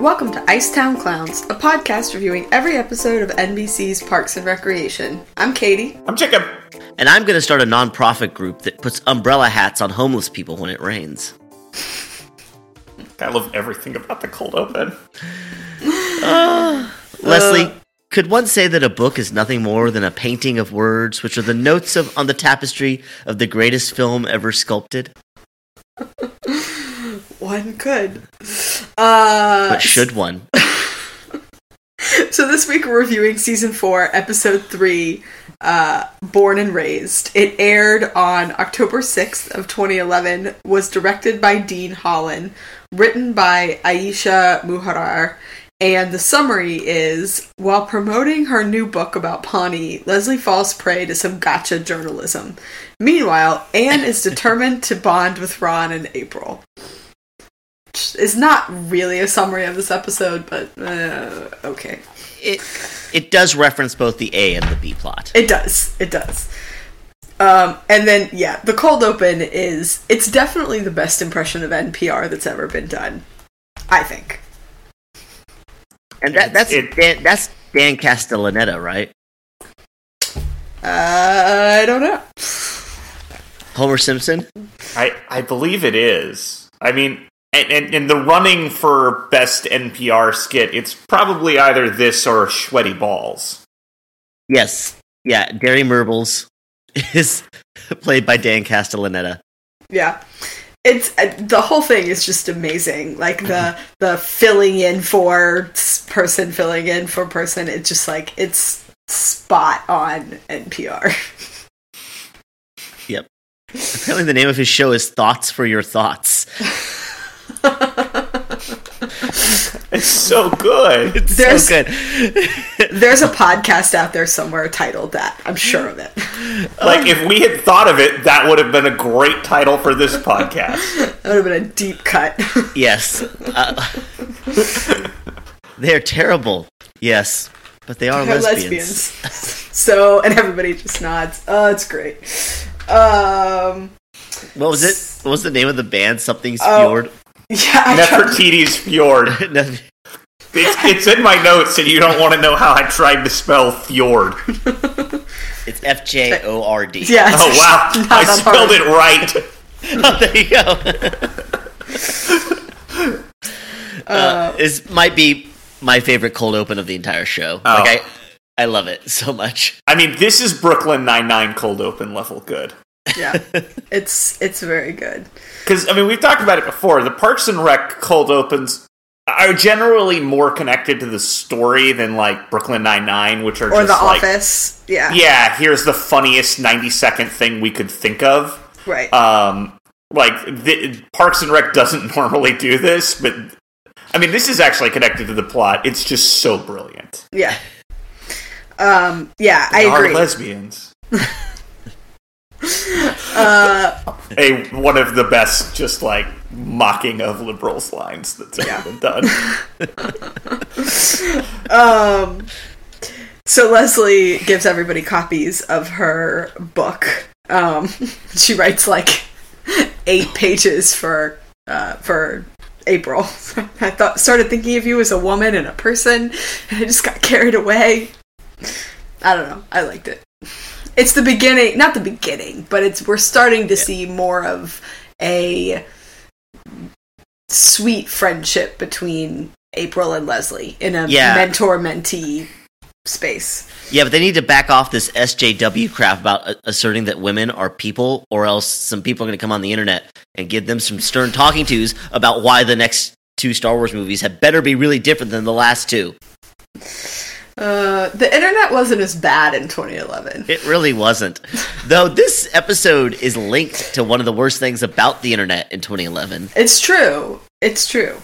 Welcome to Icetown Clowns, a podcast reviewing every episode of NBC's Parks and Recreation. I'm Katie. I'm Jacob. And I'm going to start a nonprofit group that puts umbrella hats on homeless people when it rains. I love everything about the cold open. Uh, Leslie, could one say that a book is nothing more than a painting of words, which are the notes of, on the tapestry of the greatest film ever sculpted? One could. Uh, But should one? so this week we're reviewing season four, episode three, uh, Born and Raised. It aired on October 6th of 2011, was directed by Dean Holland, written by Aisha Muharrar, and the summary is while promoting her new book about Pawnee, Leslie falls prey to some gotcha journalism. Meanwhile, Ann is determined to bond with Ron in April. It's not really a summary of this episode, but uh, okay. It it does reference both the A and the B plot. It does. It does. Um, and then, yeah, the cold open is, it's definitely the best impression of NPR that's ever been done. I think. And that, that's It- Dan, that's Dan Castellaneta, right? Uh, I don't know. Homer Simpson. I, I believe it is. I mean, and, and, and the running for best NPR skit, it's probably either this or Sweaty Balls. Yes, yeah. Derry Murbles is played by Dan Castellaneta. Yeah. It's uh, the whole thing is just amazing. Like the the filling in for person filling in for person. It's just like it's spot on NPR. Yep. Apparently, the name of his show is Thoughts for Your Thoughts. It's so good. It's There's- so good. There's a podcast out there somewhere titled that. I'm sure of it. like, if we had thought of it, that would have been a great title for this podcast. That would have been a deep cut. yes. Uh, they're terrible. Yes. But they are They're lesbians. so, and everybody just nods. Oh, it's great. Um, What was it? What was the name of the band? Something Oh. Fjord? Yeah, I tried- Nefertiti's Fjord. It's, it's in my notes, and you don't want to know how I tried to spell fjord. it's F J O R D. yeah. Oh, wow. I spelled hard. it right. Oh, there you go. uh, this might be my favorite cold open of the entire show. Oh. Like I, I love it so much. I mean, this is Brooklyn Nine Nine cold open level good. Yeah, it's it's very good. Because I mean, we've talked about it before. The Parks and Rec cold opens are generally more connected to the story than like Brooklyn Nine Nine, which are Or The like, Office. Yeah. yeah, here's the funniest ninety second thing we could think of. Right. Um, like the, Parks and Rec doesn't normally do this, but I mean, this is actually connected to the plot. It's just so brilliant. yeah. Um. Yeah, I They are agree. lesbians. Uh, a one of the best just like mocking of liberals lines that's ever been done. um. So Leslie gives everybody copies of her book. Um. She writes like eight pages for uh for April. I thought started thinking of you as a woman and a person, and I just got carried away. I don't know. I liked it. It's the beginning, not the beginning, but it's we're starting to see more of a sweet friendship between April and Leslie in a Yeah. mentor mentee space. Yeah, but they need to back off this SJW crap about uh, asserting that women are people, or else some people are going to come on the internet and give them some stern talking tos about why the next two Star Wars movies had better be really different than the last two. Uh, the internet wasn't as bad in 2011. It really wasn't. Though this episode is linked to one of the worst things about the internet in 2011. It's true. It's true.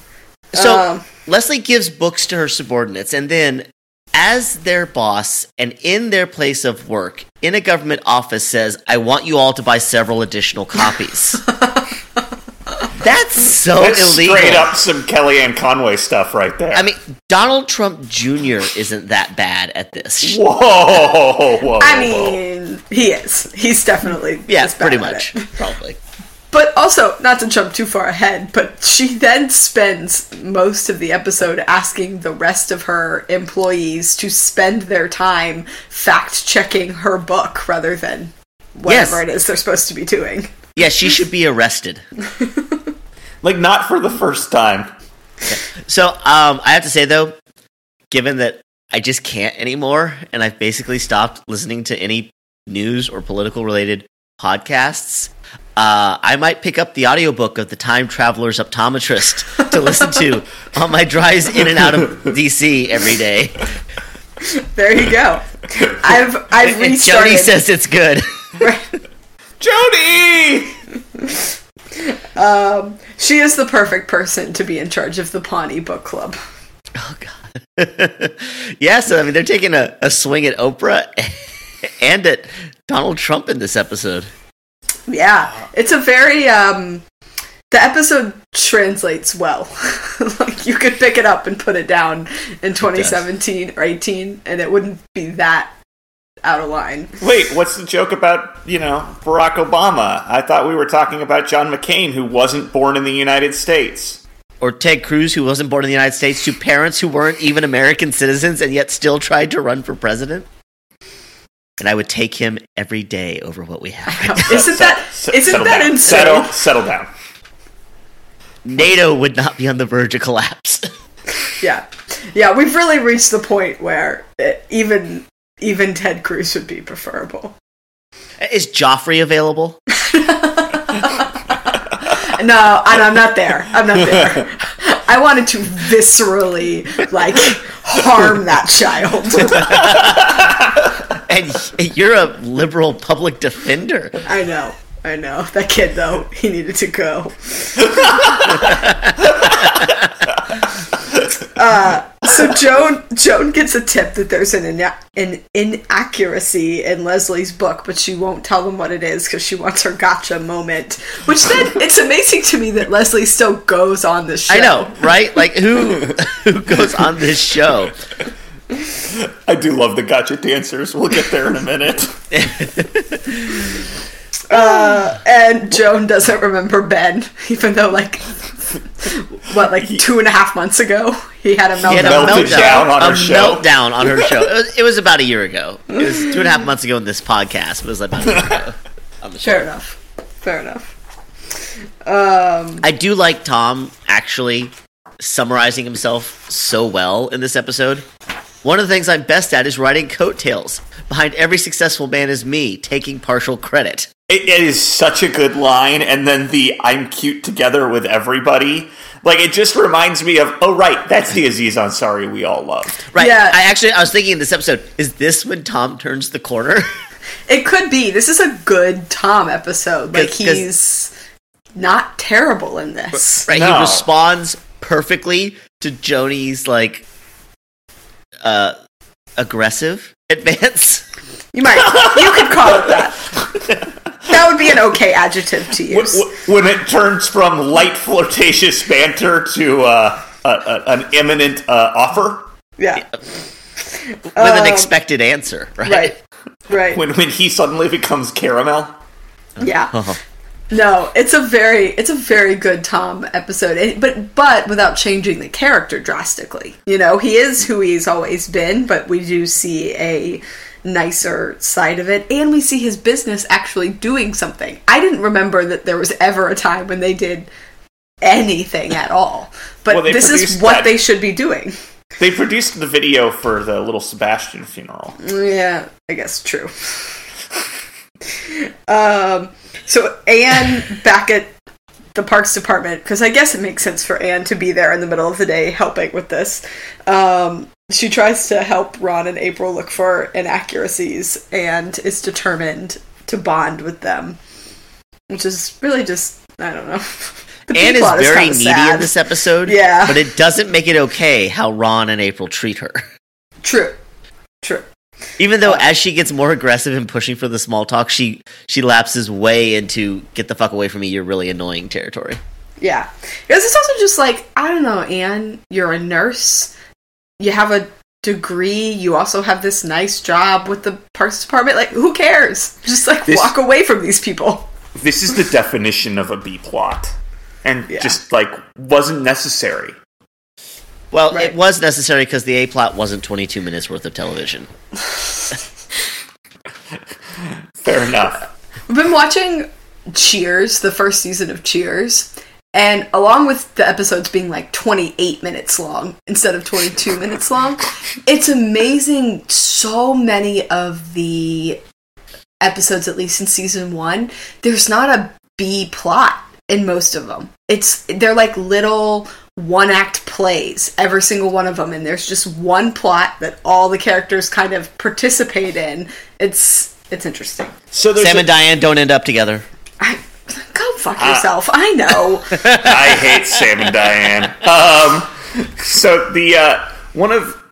So Um, Leslie gives books to her subordinates, and then, as their boss and in their place of work, in a government office, says, "I want you all to buy several additional copies." That's so That's illegal. straight up some Kellyanne Conway stuff right there. I mean, Donald Trump Jr. isn't that bad at this. whoa, whoa, whoa. I mean, he is. He's definitely Yeah, bad pretty at much, it. probably. But also, not to jump too far ahead, but she then spends most of the episode asking the rest of her employees to spend their time fact checking her book rather than whatever Yes. it is they're supposed to be doing. Yeah, she should be arrested. like not for the first time. So, um, I have to say though, given that I just can't anymore, and I've basically stopped listening to any news or political related podcasts, uh, I might pick up the audiobook of the Time Traveler's Optometrist to listen to on my drives in and out of DC every day. There you go. I've I've restarted. And restarted. Jody says it's good. Jody! She is the perfect person to be in charge of the Pawnee Book Club. Oh god. yeah, so I mean they're taking a, a swing at Oprah and at Donald Trump in this episode. Yeah, it's a very um the episode translates well. like you could pick it up and put it down in 2017 or 18 and it wouldn't be that out of line. Wait, what's the joke about, you know, Barack Obama? I thought we were talking about John McCain, who wasn't born in the United States. Or Ted Cruz, who wasn't born in the United States, to parents who weren't even American citizens and yet still tried to run for president. And I would take him every day over what we have. right now. Isn't that Se- isn't settle that down. insane? Settle, settle down. NATO would not be on the verge of collapse. Yeah. Yeah, we've really reached the point where it, even even Ted Cruz would be preferable. Is Joffrey available? No, I'm not there. I'm not there. I wanted to viscerally like harm that child. And you're a liberal public defender. I know. I know. That kid though, he needed to go. uh, so Joan Joan gets a tip that there's an ina- an inaccuracy in Leslie's book, but she won't tell them what it is because she wants her gotcha moment. Which then it's amazing to me that Leslie still goes on this show. I know, right? Like who who goes on this show? I do love the gotcha dancers. We'll get there in a minute. And Joan doesn't remember Ben, even though like what, like two and a half months ago he had a meltdown. He had a Melted meltdown, down on a her show. meltdown on her show. It was, it was about a year ago. It was two and a half months ago in this podcast. It was about a year ago. On the show. Fair enough. Fair enough. Um, I do like Tom actually summarizing himself so well in this episode. One of the things I'm best at is writing coattails. Behind every successful man is me, taking partial credit. It, it is such a good line, and then the "I'm cute together with everybody." Like it just reminds me of, oh right, that's the Aziz Ansari we all loved. Right. Yeah. I actually I was thinking in this episode, is this when Tom turns the corner? it could be. This is a good Tom episode. Like 'cause- he's not terrible in this. right. No. He responds perfectly to Joni's like uh aggressive advance. You might. You could call it that. That would be an okay adjective to Wh- use. wh- When it turns from light flirtatious banter to uh, a, a, an imminent uh, offer, Yeah. with an Um, expected answer, right? Right. Right. when when he suddenly becomes caramel. Yeah. Uh-huh. No, it's a very it's a very good Tom episode, and, but but without changing the character drastically. You know, he is who he's always been, but we do see a nicer side of it, and we see his business actually doing something. I didn't remember that there was ever a time when they did anything at all, but Well, this is what that- they should be doing. They produced the video for the little Sebastian funeral. Yeah, I guess true. um, so Ann back at the Parks Department because I guess it makes sense for Ann to be there in the middle of the day helping with this. Um, she tries to help Ron and April look for inaccuracies and is determined to bond with them, which is really just I don't know. Ann is very kinda needy sad. in this episode. Yeah. But it doesn't make it okay how Ron and April treat her. True, true. Even though uh, as she gets more aggressive and pushing for the small talk, she she lapses way into get the fuck away from me, you're really annoying territory. Yeah. Because it's also just like, I don't know, Ann, you're a nurse. You have a degree. You also have this nice job with the parks department. Like, who cares? Just like This- walk away from these people. This is the definition of a B plot, and Yeah. just like wasn't necessary. Well, Right. it was necessary because the A plot wasn't 22 minutes worth of television. Fair enough. We've been watching Cheers, the first season of Cheers, and along with the episodes being like 28 minutes long instead of 22 minutes long, it's amazing so many of the episodes, at least in season one, there's not a B plot in most of them. It's they're like little one act plays, every single one of them, and there's just one plot that all the characters kind of participate in. It's it's interesting. So Sam a- and Diane don't end up together. I, go fuck yourself. I know. I hate Sam and Diane. Um, so the uh, one of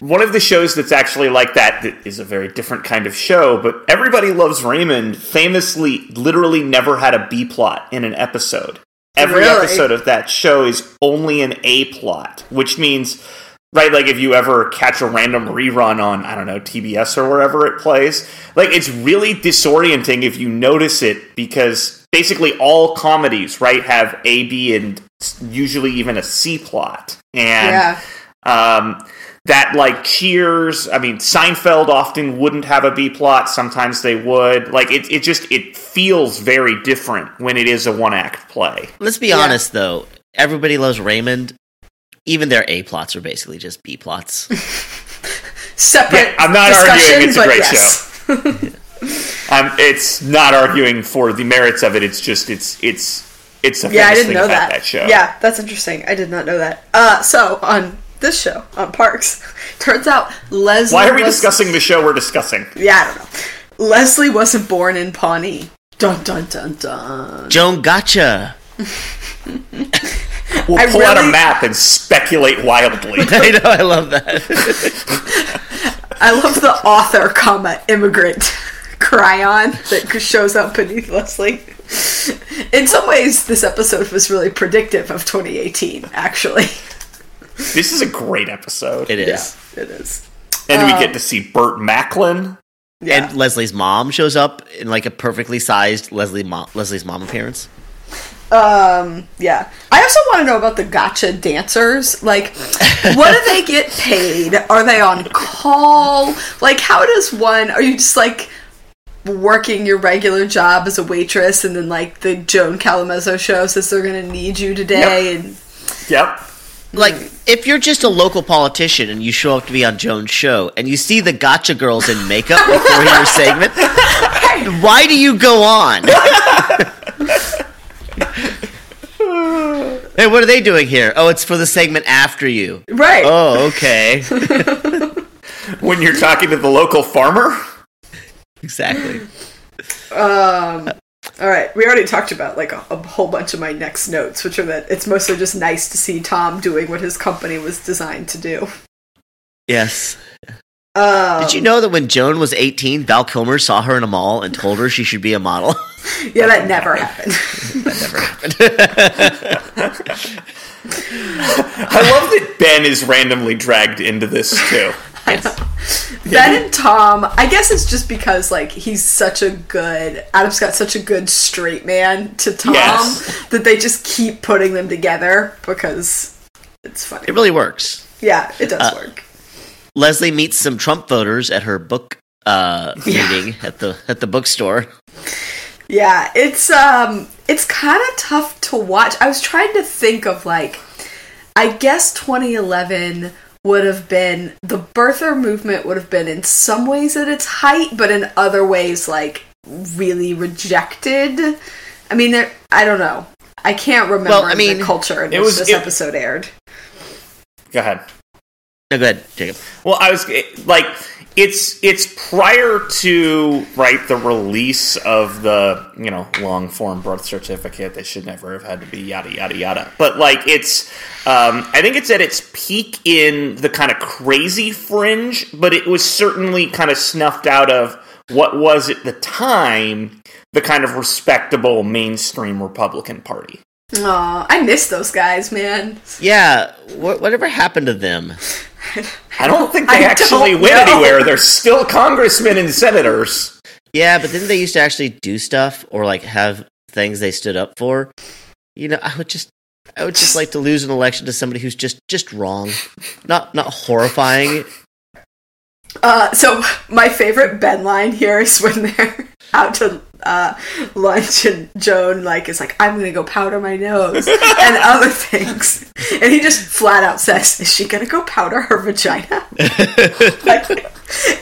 one of the shows that's actually like that that is a very different kind of show, but everybody loves Raymond. Famously, literally never had a B plot in an episode. Every Really? episode of that show is only an A plot, which means. Right, like if you ever catch a random rerun on, I don't know, TBS or wherever it plays, like it's really disorienting if you notice it because basically all comedies, right, have A, B, and usually even a C plot. And Yeah. um, that, like, Cheers, I mean, Seinfeld often wouldn't have a B plot, sometimes they would. Like, it, it just, it feels very different when it is a one act play. Let's be honest, though. Everybody loves Raymond. Even their A plots are basically just B plots. Separate. Yeah, I'm not arguing it's a great yes. Um, it's not arguing for the merits of it, it's just, it's, it's, it's a Yeah, I didn't know that. that show. Yeah, that's interesting. I did not know that. Uh, so on this show on Parks, turns out Leslie. Why are we was- discussing the show we're discussing? Yeah, I don't know. Leslie wasn't born in Pawnee. Dun dun dun dun. Joan Gotcha. We'll I pull out a map and speculate wildly. I know, I love that. I love the author, comma immigrant chyron that shows up beneath Leslie. In some ways, this episode was really predictive of 2018. Actually, this is a great episode. It is. Yeah, it is. And we get to see Burt Macklin. Yeah. And Leslie's mom shows up in like a perfectly sized Leslie mom, Leslie's mom appearance. Um, yeah. I also want to know about the gotcha dancers. Like, what do they get paid? Are they on call? Like, how does one, are you just like working your regular job as a waitress and then like the Joan Callamezzo show says they're going to need you today and Yep. Like, if you're just a local politician and you show up to be on Joan's show and you see the Gotcha girls in makeup before your segment, why do you go on? hey, what are they doing here? Oh, it's for the segment after you. right. Oh, okay. When you're talking to the local farmer. Exactly. Um, all right, we already talked about like a, a whole bunch of my next notes, which are that it's mostly just nice to see Tom doing what his company was designed to do. Yes. Um, Did you know that when Joan was 18, Val Kilmer saw her in a mall and told her she should be a model? Yeah, that never happened. I love that Ben is randomly dragged into this too. Ben and Tom, I guess it's just because like he's such a good Adam's got such a good straight man to Tom Yes. that they just keep putting them together because it's funny. It really works. Yeah, it does Uh, work. Leslie meets some Trump voters at her book uh, Yeah. meeting at the at the bookstore. Yeah, it's um it's kind of tough to watch. I was trying to think of like I guess 2011 would have been the birther movement would have been in some ways at its height, but in other ways like really rejected. I mean, there, I don't know. I can't remember Well, I mean, the culture in it which was- this it- episode aired. Go ahead. No, go ahead, Jacob. Well, I was like, it's it's prior to right the release of the you know long form birth certificate that should never have had to be yada yada yada. But like, it's um, I think it's at its peak in the kind of crazy fringe, but it was certainly kind of snuffed out of what was at the time the kind of respectable mainstream Republican Party. Aw, I miss those guys, man. Yeah, wh- whatever happened to them? I don't think they I actually don't went know. anywhere. They're still congressmen and senators. Yeah, but didn't they used to actually do stuff or like have things they stood up for? You know, I would just I would just like to lose an election to somebody who's just just wrong. Not not horrifying. Uh, so my favorite Ben line here is when they're out to uh, lunch and Joan like is like, "I'm gonna go powder my nose" and other things, and he just flat out says, "Is she gonna go powder her vagina?" like,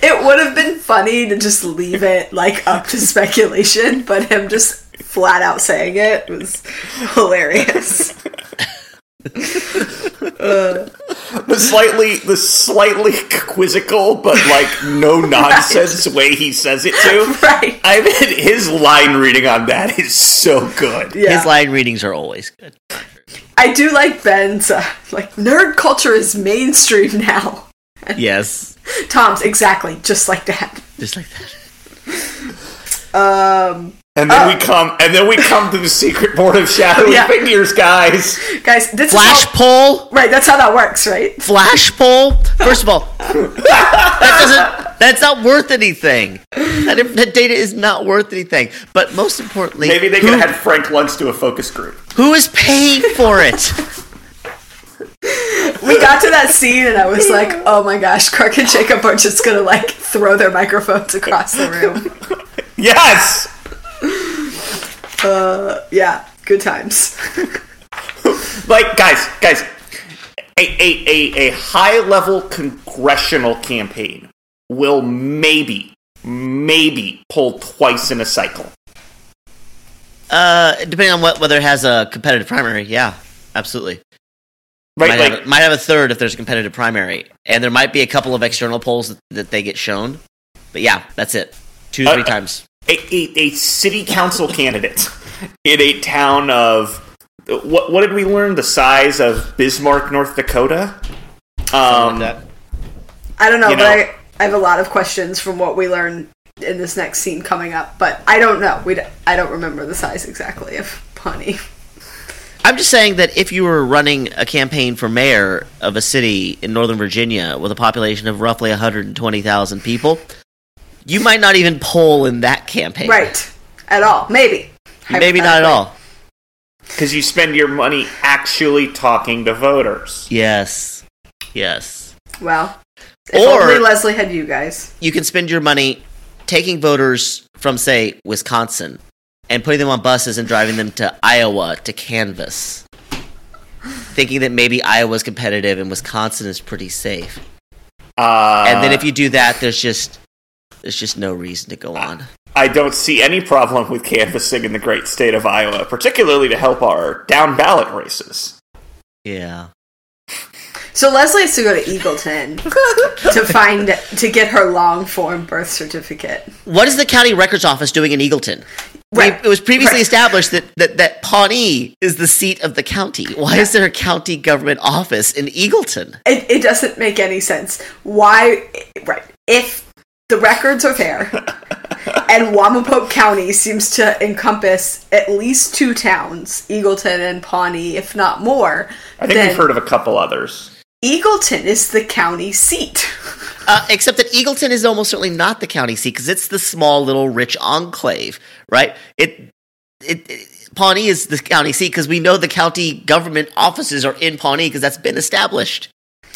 it would have been funny to just leave it like up to speculation, but him just flat out saying it was hilarious. The slightly, the slightly quizzical, but like no nonsense way he says it too. Right? I mean, his line reading on that is so good. Yeah. His line readings are always good. I do like Ben's uh, like nerd culture is mainstream now. Yes, Tom's exactly just like that. just like that. Um, And then we oh. come, and then we come to the secret board of shadowy Yeah. figures, guys. guys, this Flash is how, poll. right. That's how that works, right? Flash poll. First of all, that doesn't. That's not worth anything. That, that data is not worth anything. But most importantly, Maybe they could have had Frank Luntz do a focus group. who is paying for it? We got to that scene, and I was like, "Oh my gosh, Clark and Jacob are just gonna like throw their microphones across the room." Yes. Uh, yeah, good times. Like, guys, guys, a, a, a, a high level congressional campaign will maybe, maybe pull twice in a cycle. Uh, depending on what whether it has a competitive primary, yeah, absolutely. Right? might, like, have, might have a third if there's a competitive primary, and there might be a couple of external polls that, that they get shown. But yeah, that's it. Two Uh, three uh, times. A, a, a city council candidate in a town of what what did we learn the size of Bismarck, North Dakota? Um, that. I don't know, but know- I, I have a lot of questions from what we learn in this next scene coming up. But I don't know. We d- I don't remember the size exactly of Pawnee. I'm just saying that if you were running a campaign for mayor of a city in Northern Virginia with a population of roughly 120,000 people, you might not even poll in that campaign. Right. At all. Maybe. Maybe not at all. because you spend your money actually talking to voters. Yes. Yes. Well, if Or- only Leslie had you guys. You can spend your money taking voters from, say, Wisconsin and putting them on buses and driving them to Iowa to canvass, thinking that maybe Iowa's competitive and Wisconsin is pretty safe. Uh, And then if you do that, there's just there's just no reason to go on. I don't see any problem with canvassing in the great state of Iowa, particularly to help our down ballot races. Yeah. So Leslie has to go to Eagleton to find to get her long form birth certificate. What is the county records office doing in Eagleton? Right. It was previously Right. established that, that, that Pawnee is the seat of the county. Why is there a county government office in Eagleton? It, it doesn't make any sense. Why? Right. If the records are there, and Wamapoke County seems to encompass at least two towns, Eagleton and Pawnee, if not more. I think then we've heard of a couple others. Eagleton is the county seat. Uh, except that Eagleton is almost certainly not the county seat because it's the small little rich enclave, right? It, it, it Pawnee is the county seat because we know the county government offices are in Pawnee because that's been established.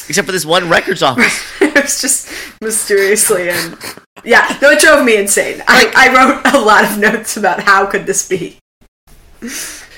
Except for this one records office. it was just mysteriously and yeah, no, it drove me insane. I, I wrote a lot of notes about how could this be.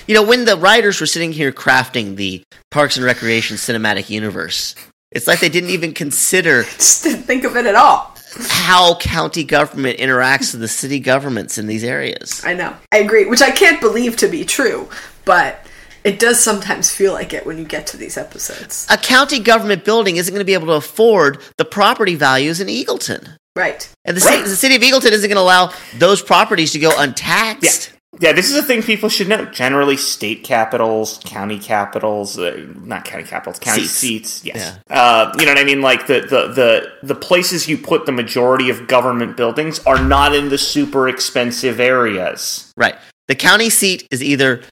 You know, when the writers were sitting here crafting the Parks and Recreation cinematic universe, it's like they didn't even consider Just didn't think of it at all. how county government interacts with the city governments in these areas. I know. I agree, which I can't believe to be true, but it does sometimes feel like it when you get to these episodes. A county government building isn't going to be able to afford the property values in Eagleton. Right. And the, city, the city of Eagleton isn't going to allow those properties to go untaxed. Yeah, this is a thing people should know. Generally, state capitals, county capitals, uh, not county capitals, county Seats. seats. yes, uh, you know what I mean. Like the, the the the places you put the majority of government buildings are not in the super expensive areas. Right. The county seat is either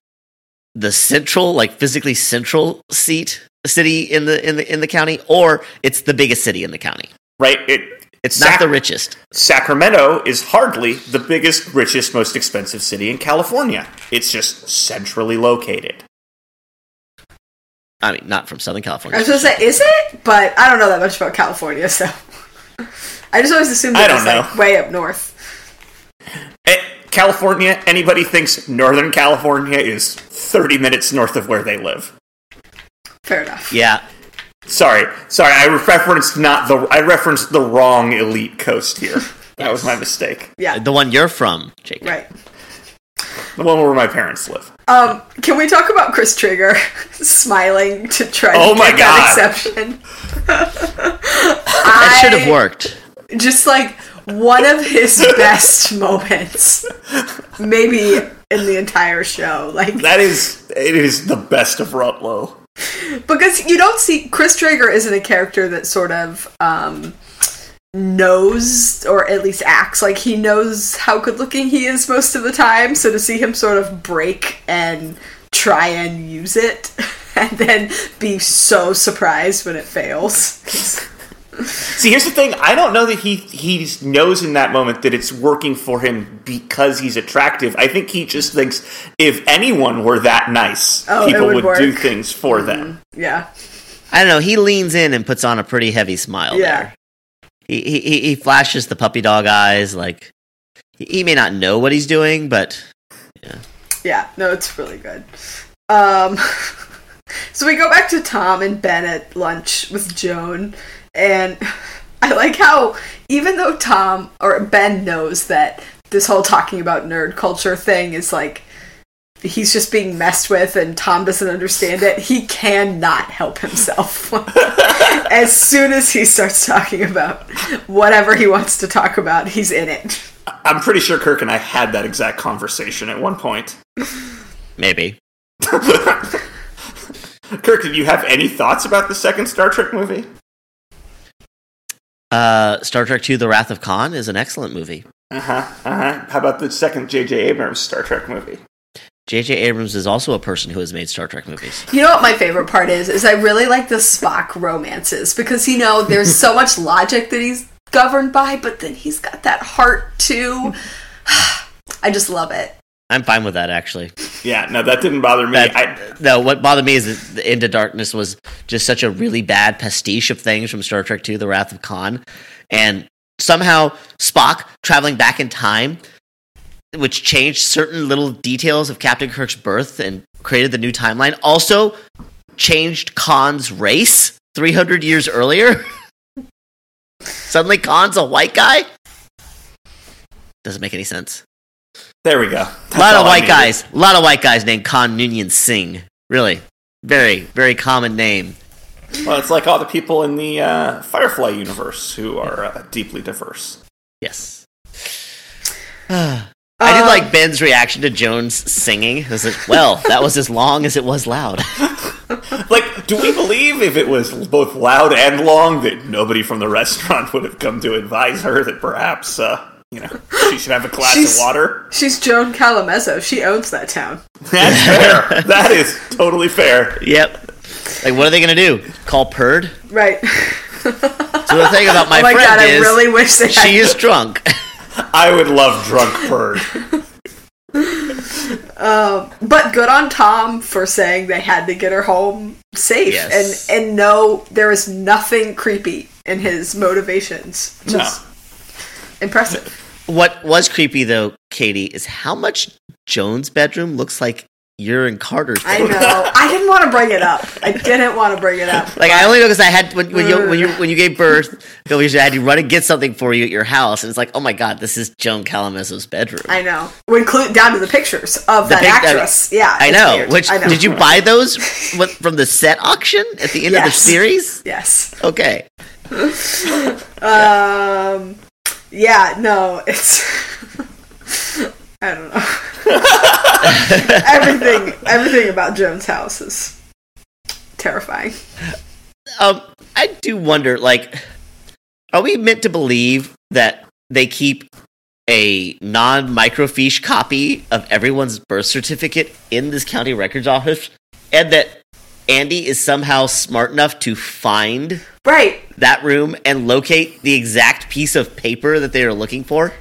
the central, like physically central seat city in the in the in the county, or it's the biggest city in the county. right? It It's Sac- not the richest. Sacramento is hardly the biggest, richest, most expensive city in California. It's just centrally located. I mean, not from Southern California. I was gonna say, is it? But I don't know that much about California, so I just always assumed I it don't was know. like way up north. California, anybody thinks Northern California is 30 minutes north of where they live. Fair enough. Yeah, Sorry, sorry, I referenced not the I referenced the wrong elite coast here. That was my mistake. Yeah. the one you're from, Jacob. Right. The one where my parents live. Um, can we talk about Chris Traeger smiling to try Oh to my get God. that exception? That should have worked. Just like one of his best moments, maybe in the entire show. Like That is it is the best of Rob Lowe. because you don't see Chris Traeger isn't a character that sort of um knows or at least acts like he knows how good looking he is most of the time so to see him sort of break and try and use it and then be so surprised when it fails See, here's the thing. I don't know that he he knows in that moment that it's working for him because he's attractive. I think he just thinks if anyone were that nice, Oh, people would would, do things for them. yeah I don't know. He leans in and puts on a pretty heavy smile. Yeah. there. He, he he- he flashes the puppy dog eyes. Like he, he may not know what he's doing, but yeah. Yeah, no, it's really good. Um, so we go back to Tom and Ben at lunch with Joan, and I like how even though Tom or Ben knows that this whole talking about nerd culture thing is like he's just being messed with and Tom doesn't understand it, he cannot help himself. as soon as he starts talking about whatever he wants to talk about, he's in it. I'm pretty sure Kirk and I had that exact conversation at one point. maybe. Kirk, did you have any thoughts about the second Star Trek movie? Uh, Star Trek II: The Wrath of Khan is an excellent movie. Uh huh. Uh huh. How about the second J.J. Abrams Star Trek movie? J.J. Abrams is also a person who has made Star Trek movies. You know what my favorite part is? Is I really like the Spock romances because you know there's so much logic that he's governed by, but then he's got that heart too. I just love it. I'm fine with that actually. Yeah, no, that didn't bother me. That- I, no, what bothered me is that the Into Darkness was just such a really bad pastiche of things from Star Trek II: The Wrath of Khan, and somehow Spock traveling back in time, which changed certain little details of Captain Kirk's birth and created the new timeline, also changed Khan's race 300 years earlier. Suddenly, Khan's a white guy. Doesn't make any sense. There we go. A lot of white guys. A lot of white guys named Khan Noonien Singh. Really, very, very common name. Well, it's like all the people in the uh, Firefly universe who are uh, deeply diverse. Yes. I did Um, like Ben's reaction to Joan's singing. It was like, well, that was as long as it was loud. Like, do we believe if it was both loud and long that nobody from the restaurant would have come to advise her that perhaps, uh, you know, she should have a glass She's- of water? She's Joan Callamezzo. She owns that town. That's fair. that is totally fair. yep. Like, what are they gonna do? Call Perd? Right. So the thing about my, oh my friend god, I is really wish they had she is drunk. I would love drunk bird. Um, but good on Tom for saying they had to get her home safe Yes. and and no there is nothing creepy in his motivations. No. Just impressive. What was creepy though, Katie, is how much Joan's bedroom looks like you're in Carter's. I know. I didn't want to bring it up. I didn't want to bring it up. Like I only know because I had when, when you when you when you gave birth, I had to run and get something for you at your house, and it's like, oh my god, this is Joan Callamezzo's bedroom. I know. We include down to the pictures of The that pic- actress. yeah, I know. weird. Which I know. did you buy those from the set auction at the end of the series? Yes. Okay. Um. Yeah. No. It's. I don't know. everything. Everything about Joan's house is terrifying. Um, I do wonder, like, are we meant to believe that they keep a non microfiche copy of everyone's birth certificate in this county records office, and that Andy is somehow smart enough to find Right. that room and locate the exact piece of paper that they are looking for.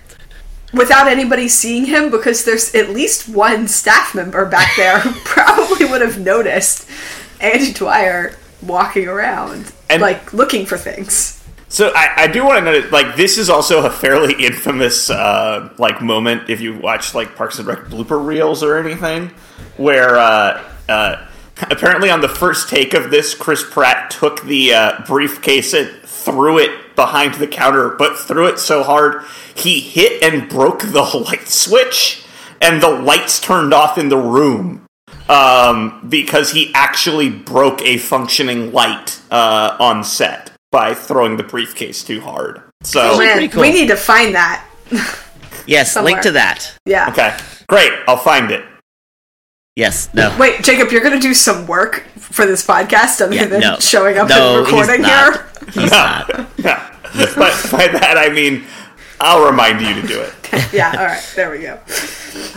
Without anybody seeing him, because there's at least one staff member back there who probably would have noticed Andy Dwyer walking around, And- like looking for things. So I, I do want to note, like, this is also a fairly infamous, uh, like, moment if you watch like Parks and Rec blooper reels or anything, where uh, uh, apparently on the first take of this, Chris Pratt took the uh, briefcase and threw it behind the counter, but threw it so hard he hit and broke the light switch, and the lights turned off in the room um, because he actually broke a functioning light uh, on set by throwing the briefcase too hard. So Man, cool. we need to find that. Yes, Somewhere. link to that. Yeah. okay, great. I'll find it. Yes, no. Wait, Jacob, you're going to do some work for this podcast other Yeah, than no. showing up No, and he's recording not. here? He's not. Yeah, but by that I mean I'll remind you to do it. Yeah, all right. There we go.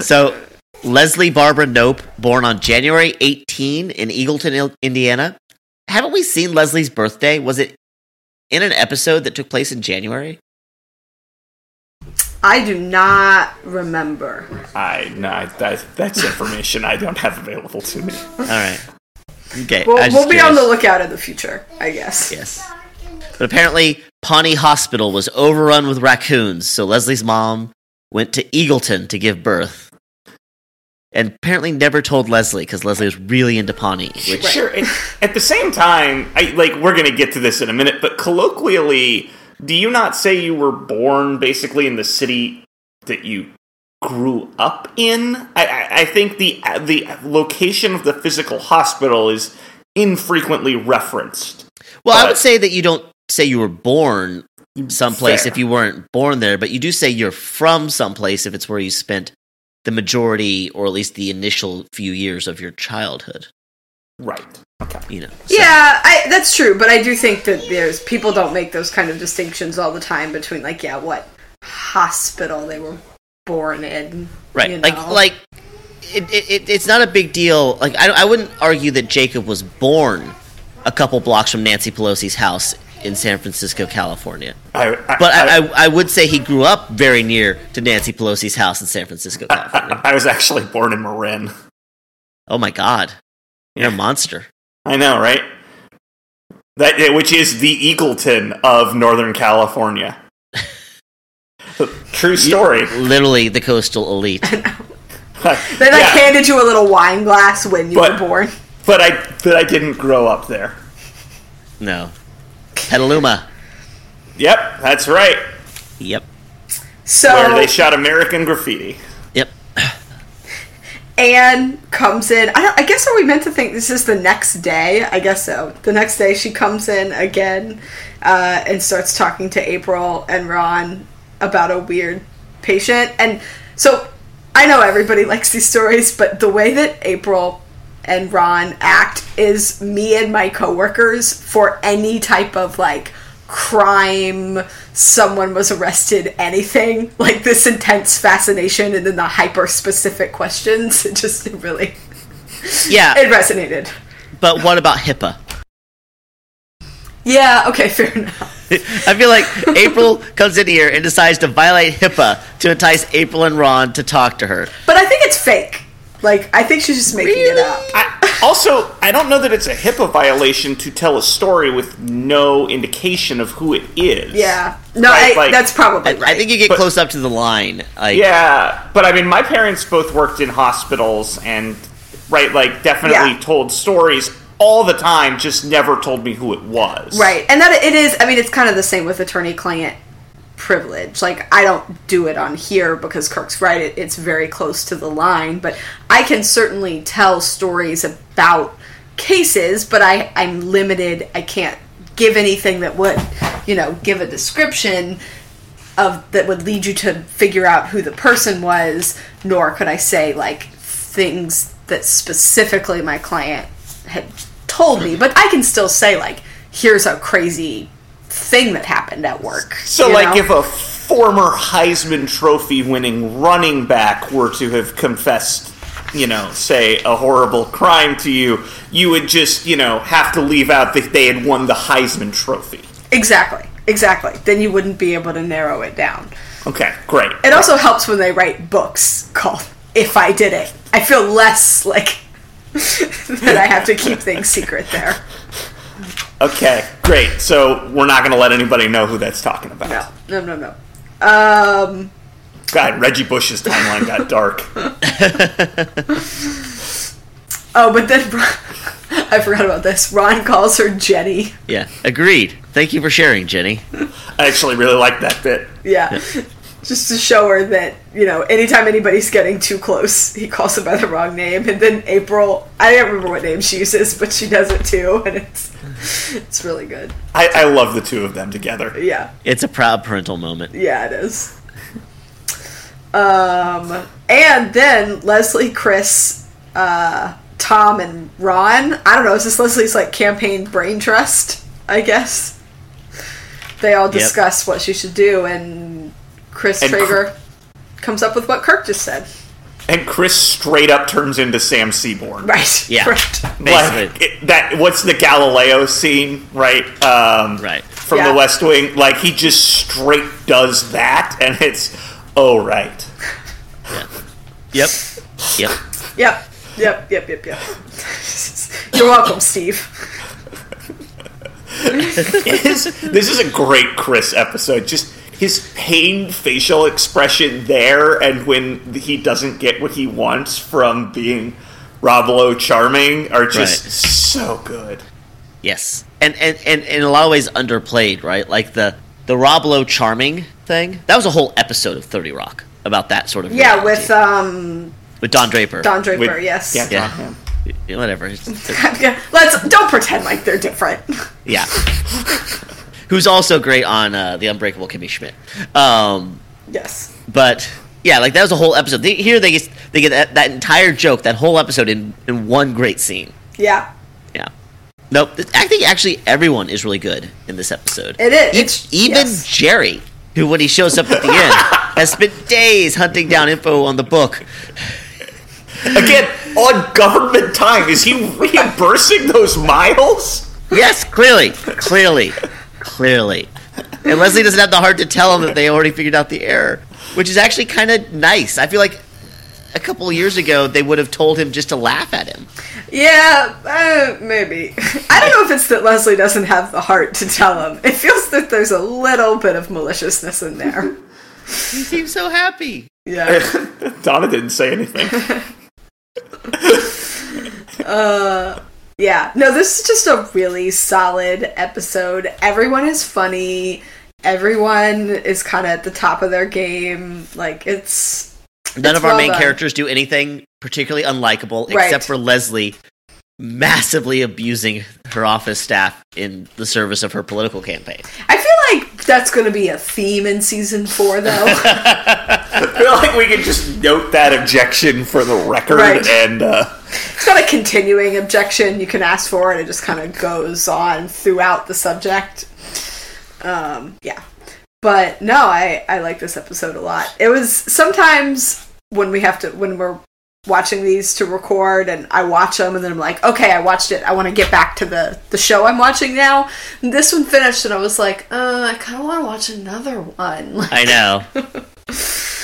So, Leslie Barbara Knope, born on January 18 in Eagleton, Indiana. Haven't we seen Leslie's birthday? Was it in an episode that took place in January? I do not remember. I no, that, that's information I don't have available to me. All right. Okay. We'll, I we'll just be on the lookout in the future, I guess. Yes. But apparently, Pawnee Hospital was overrun with raccoons, so Leslie's mom went to Eagleton to give birth. And apparently never told Leslie because Leslie was really into Pawnee. Which, Sure. At, at the same time, I like we're gonna get to this in a minute, but colloquially, do you not say you were born basically in the city that you grew up in? I, I, I think the the location of the physical hospital is infrequently referenced. well, I would say that you don't say you were born mm, someplace Fair. if you weren't born there, but you do say you're from someplace if it's where you spent the majority or at least the initial few years of your childhood. Right. Okay. You know. so- Yeah, I, that's true, but I do think that there's people don't make those kind of distinctions all the time between like yeah, what hospital they were born in, right you like know? like it, it, it, it's not a big deal like I, I wouldn't argue that jacob was born a couple blocks from nancy pelosi's house in san francisco california I, I, but I, I, I would say he grew up very near to nancy pelosi's house in san francisco california I was actually born in Marin. oh my god you're a monster I know, right? That which is the Eagleton of Northern California. True story. literally the coastal elite Then Yeah, handed you a little wine glass when you But- were born. but I but I didn't grow up there. no petaluma Yep, that's right. yep So Where they shot American graffiti. Ann comes in. I, I guess are we meant to think this is the next day? I guess so. The next day she comes in again uh, and starts talking to April and Ron about a weird patient. And so I know everybody likes these stories, but the way that April and Ron act is me and my coworkers for any type of like crime, someone was arrested, anything like this intense fascination, and then the hyper specific questions. It just it really yeah it resonated. but what about hipaa Yeah. Okay. Fair enough. I feel like April comes in here and decides to violate HIPAA to entice April and Ron to talk to her. But I think it's fake. Like I think she's just making it up. I, also, I don't know that it's a HIPAA violation to tell a story with no indication of who it is. Yeah. No, Right, I, like- that's probably I, right. I think you get But- close up to the line. Like, Yeah, but I mean, my parents both worked in hospitals and, right, like, definitely Yeah. told stories all the time, just never told me who it was. Right. And that it is, I mean, it's kind of the same with attorney client privilege. Like, I don't do it on here because Kirk's right, it, it's very close to the line, but I can certainly tell stories about cases, but I, I'm limited. I can't give anything that would, you know, give a description of that would lead you to figure out who the person was, nor could I say like things that specifically my client had told me. But I can still say like, here's a crazy thing that happened at work. So, like, know? if a former Heisman Trophy winning running back were to have confessed, you know, say a horrible crime to you, you would just, you know, have to leave out that they had won the Heisman Trophy. Exactly. Exactly. Then you wouldn't be able to narrow it down. Okay, great. It also helps when they write books called If I Did It. I feel less like that I have to keep things secret there. Okay, great. So we're not going to let anybody know who that's talking about. No, no, no, no. Um, God, Reggie Bush's timeline got dark. oh, but then I forgot about this. Ron calls her Jenny. Yeah, agreed. Thank you for sharing, Jenny. I actually really like that bit. Yeah. Just to show her that, you know, anytime anybody's getting too close, he calls them by the wrong name. And then April, I don't remember what name she uses, but she does it too. And it's it's really good. I, I love the two of them together. Yeah. It's a proud parental moment. Yeah, it is. Um, and then Leslie, Chris, uh, Tom, and Ron. I don't know. Is this Leslie's like campaign brain trust? I guess they all discuss what she should do, and Chris And Traeger comes up with what Kirk just said. And Chris straight up turns into Sam Seaborn. Right. Yeah. Right. Basically. Like it, that. What's the Galileo scene? Right. Um, Right. From Yeah. the West Wing. Like he just straight does that, and it's oh right. Yep. Yep. Yep. Yep. Yep. Yep. Yep. You're welcome, Steve. His, this is a great Chris episode. Just his pained facial expression there, and when he doesn't get what he wants from being Rob Lowe charming, are just Right. so good. Yes. And, and and and in a lot of ways underplayed, right? Like the the Rob Lowe charming thing. That was a whole episode of Thirty Rock about that sort of Yeah, reality. with um with Don Draper. Don Draper. With- yes. Yeah, Yeah. Yeah, whatever. It's- it's- Yeah, Let's don't pretend like they're different. yeah. Who's also great on uh, the Unbreakable Kimmy Schmidt. Um, yes. but yeah, like that was a whole episode. They, here they get they get that, that entire joke, that whole episode in in one great scene. Yeah. Yeah. Nope. I think actually everyone is really good in this episode. It is. E- It's- even yes. Jerry, who when he shows up at the end has spent days hunting down info on the book. Again, on government time, is he reimbursing those miles? Yes, clearly, clearly, clearly. And Leslie doesn't have the heart to tell him that they already figured out the error, which is actually kind of nice. I feel like a couple of years ago they would have told him just to laugh at him. Yeah, uh, maybe. I don't know if it's that Leslie doesn't have the heart to tell him. It feels that there's a little bit of maliciousness in there. He seems so happy. Yeah. Donna didn't say anything. Yeah. No, this is just a really solid episode. Everyone is funny. Everyone is kind of at the top of their game. Like, it's. None It's of our well main done. characters do anything particularly unlikable, Right. except for Leslie massively abusing her office staff in the service of her political campaign. I feel like that's going to be a theme in season four, though. I feel like we could just note that objection for the record Right. and uh, it's got a continuing objection you can ask for, and it just kind of goes on throughout the subject. Um, yeah. But no, I, I like this episode a lot. It was sometimes when we have to, when we're watching these to record and I watch them and then I'm like, okay, I watched it. I want to get back to the, the show I'm watching now. And this one finished and I was like, uh, I kind of want to watch another one. I know.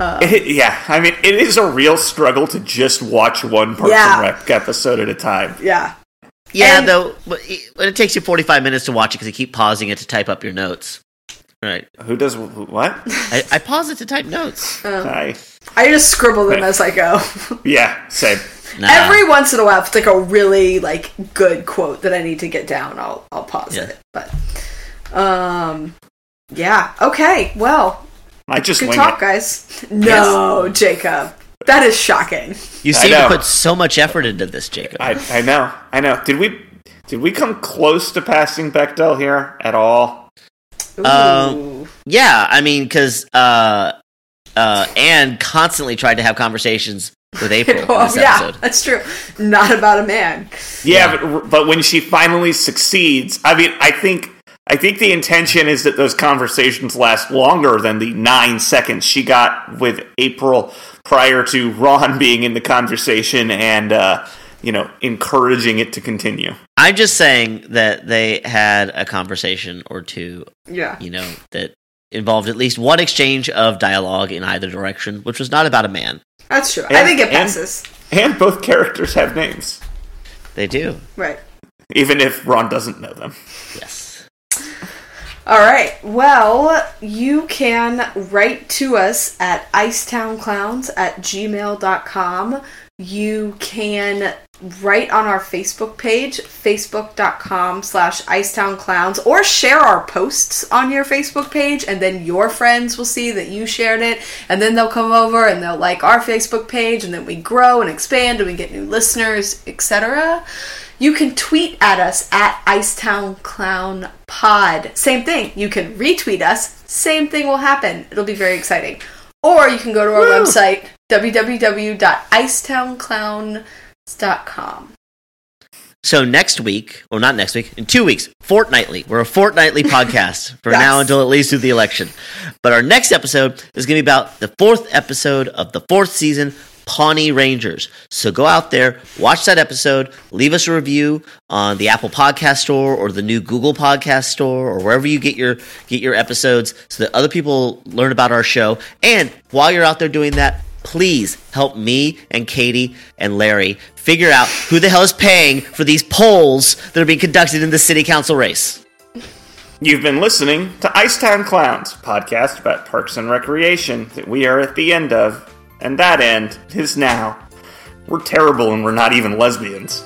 it- yeah, I mean, it is a real struggle to just watch one Parks Yeah. and Rec episode at a time. yeah. Yeah, And- though, but it, takes you 45 minutes to watch it because you keep pausing it to type up your notes. Right. Who does wh- what? I, I pause it to type notes. I, I just scribble them as I go. yeah, same. Nah. Every once in a while, if it's like a really like good quote that I need to get down, I'll I'll pause Yeah. it. But um, yeah, okay, well, I just good wing talk, it. guys. No, Jacob, that is shocking. you seem to put so much effort into this, Jacob. I, I know, I know. Did we did we come close to passing Bechdel here at all? Ooh. Um, yeah, I mean, because uh, uh, Ann constantly tried to have conversations with April in this yeah, episode. that's true. Not about a man. Yeah, But, but when she finally succeeds, I mean, I think I think the intention is that those conversations last longer than the nine seconds she got with April prior to Ron being in the conversation and, uh, you know, encouraging it to continue. I'm just saying that they had a conversation or two, Yeah. you know, that involved at least one exchange of dialogue in either direction, which was not about a man. That's true. I think it and- passes. And both characters have names, They do. Right. even if Ron doesn't know them. Yes. All right. Well, you can write to us at icetownclowns at gmail.com. You can write on our Facebook page, facebook.com slash icetownclowns, or share our posts on your Facebook page, and then your friends will see that you shared it, and then they'll come over and they'll like our Facebook page, and then we grow and expand and we get new listeners, etc. You can tweet at us at Icetown Clown Pod. Same thing. You can retweet us. Same thing will happen. It'll be very exciting. Or you can go to our Woo! website www.icetownclowns.com. So next week, well, not next week, in two weeks, fortnightly. We're a fortnightly podcast for Yes. now until at least through the election. But our next episode is going to be about the fourth episode of the fourth season, Pawnee Rangers. So go out there, watch that episode, leave us a review on the Apple Podcast Store or the new Google Podcast Store or wherever you get your get your episodes, so that other people learn about our show. And while you're out there doing that, please help me and Katie and Larry figure out who the hell is paying for these polls that are being conducted in the city council race. You've been listening to Icetown Clowns, podcast about parks and recreation that we are at the end of, and that end is now. We're terrible and we're not even lesbians.